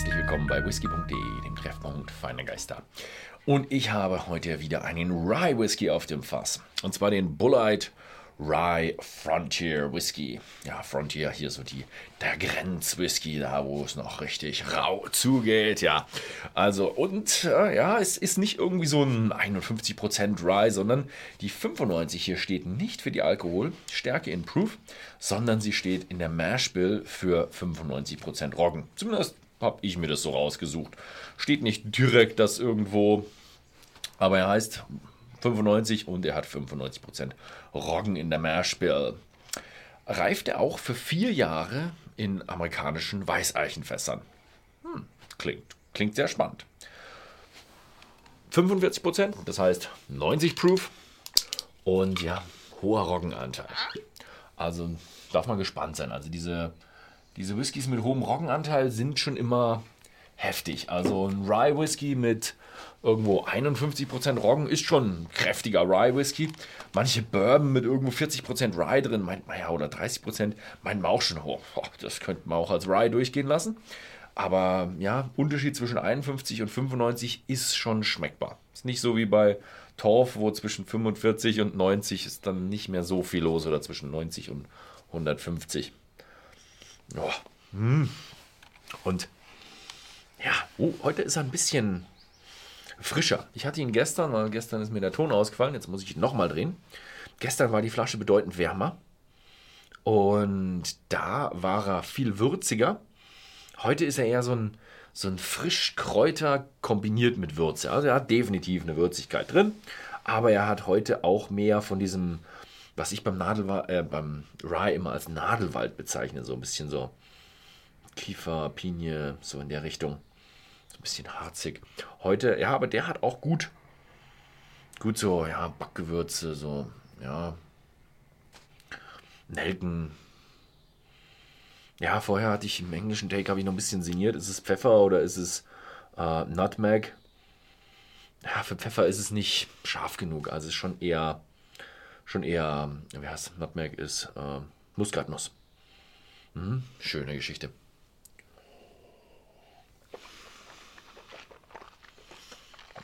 herzlich willkommen bei whisky.de, dem Treffpunkt feiner Geister. Und ich habe heute wieder einen Rye Whisky auf dem Fass. Und zwar den Bullite Rye Frontier Whisky. Ja, Frontier, hier so die, der Grenzwhisky, da wo es noch richtig rau zugeht, ja. Also, und äh, ja, es ist nicht irgendwie so ein 51% Rye, sondern die 95 hier steht nicht für die Alkoholstärke in Proof, sondern sie steht in der Mash Bill für 95% Roggen. Zumindest habe ich mir das so rausgesucht. Steht nicht direkt das irgendwo, aber er heißt 95 und er hat 95% Roggen in der Mashbill. Reift er auch für vier Jahre in amerikanischen Weißeichenfässern. Hm, klingt, klingt sehr spannend. 45%, das heißt 90 Proof und ja, hoher Roggenanteil. Also darf man gespannt sein. Also diese, diese Whiskys mit hohem Roggenanteil sind schon immer heftig. Also ein Rye Whisky mit irgendwo 51% Roggen ist schon ein kräftiger Rye Whisky. Manche Bourbon mit irgendwo 40% Rye drin, meint man ja, oder 30%, meint man auch schon, oh, das könnte man auch als Rye durchgehen lassen. Aber ja, Unterschied zwischen 51 und 95 ist schon schmeckbar. Ist nicht so wie bei Torf, wo zwischen 45 und 90 ist dann nicht mehr so viel los oder zwischen 90 und 150. Oh. Und ja, oh, heute ist er ein bisschen frischer. Ich hatte ihn gestern, weil gestern ist mir der Ton ausgefallen, jetzt muss ich ihn nochmal drehen. Gestern war die Flasche bedeutend wärmer und da war er viel würziger. Heute ist er eher so ein, so ein Frischkräuter kombiniert mit Würze. Also er hat definitiv eine Würzigkeit drin, aber er hat heute auch mehr von diesem, was ich beim, Nadelwald, äh, beim Rye immer als Nadelwald bezeichne, so ein bisschen so Kiefer, Pinie, so in der Richtung ein bisschen harzig. Heute, ja, aber der hat auch gut, gut so, ja, Backgewürze, so, ja, Nelken. Ja, vorher hatte ich im englischen Take, habe ich noch ein bisschen sinniert. Ist es Pfeffer oder ist es äh, Nutmeg? Ja, für Pfeffer ist es nicht scharf genug. Also es ist schon eher, schon eher, wie heißt Nutmeg ist äh, Muskatnuss. Mhm, schöne Geschichte.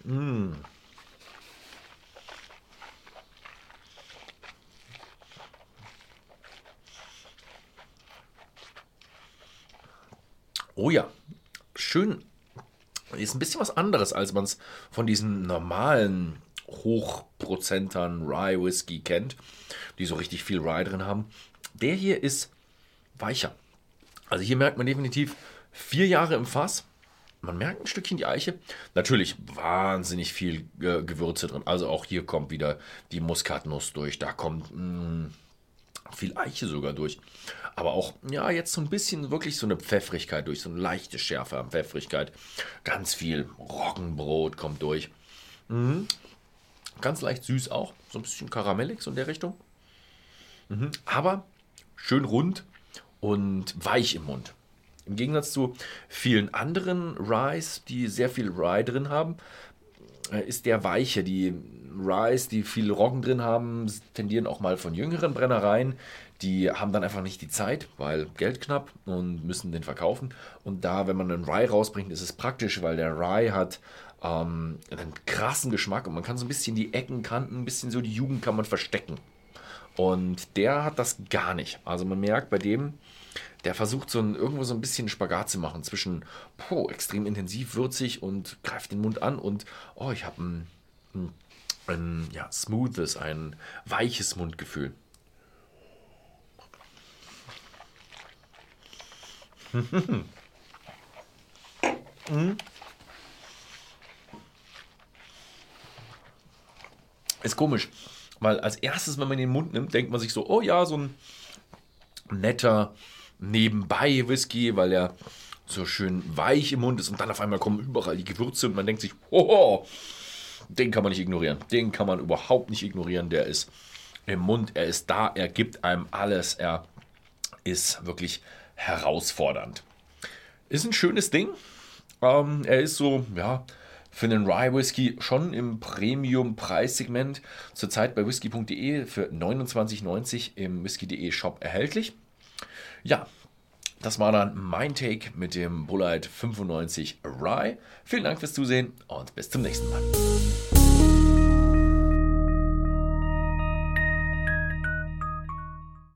Mm. Oh ja, schön. Ist ein bisschen was anderes, als man es von diesen normalen Hochprozentern Rye Whisky kennt, die so richtig viel Rye drin haben. Der hier ist weicher. Also hier merkt man definitiv vier Jahre im Fass man merkt ein Stückchen die Eiche. Natürlich wahnsinnig viel äh, Gewürze drin. Also auch hier kommt wieder die Muskatnuss durch. Da kommt mh, mm, viel Eiche sogar durch. Aber auch, ja, jetzt so ein bisschen wirklich so eine Pfeffrigkeit durch. So eine leichte Schärfe an Pfeffrigkeit. Ganz viel Roggenbrot kommt durch. Mhm. Ganz leicht süß auch. So ein bisschen karamellig so in der Richtung. Mhm. Aber schön rund und weich im Mund. Im Gegensatz zu vielen anderen Ryes, die sehr viel Rye drin haben, äh, ist der weiche. Die Ryes, die viel Roggen drin haben, tendieren auch mal von jüngeren Brennereien. Die haben dann einfach nicht die Zeit, weil Geld knapp und müssen den verkaufen. Und da, wenn man einen Rye rausbringt, ist es praktisch, weil der Rye hat ähm, einen krassen Geschmack und man kann so ein bisschen die Ecken, Kanten, ein bisschen so die Jugend kann man verstecken. Und der hat das gar nicht. Also man merkt bei dem, der versucht so ein, irgendwo so ein bisschen Spagat zu machen zwischen oh, extrem intensiv, würzig und greift den Mund an und oh, ich habe ein, ein, ein ja, smoothes, ein weiches Mundgefühl. Ist komisch, weil als erstes, wenn man den Mund nimmt, denkt man sich so, oh ja, so ein netter, nebenbei Whisky, weil er so schön weich im Mund ist und dann auf einmal kommen überall die Gewürze und man denkt sich, hoho, den kann man nicht ignorieren. Den kann man überhaupt nicht ignorieren. Der ist im Mund, er ist da, er gibt einem alles, er ist wirklich herausfordernd. Ist ein schönes Ding. Ähm, er ist so, ja, für einen Rye Whisky schon im Premium-Preissegment zurzeit bei whisky.de für 29,90 im whisky.de Shop erhältlich. Ja, das war dann mein Take mit dem Bullite 95 Rye. Vielen Dank fürs Zusehen und bis zum nächsten Mal.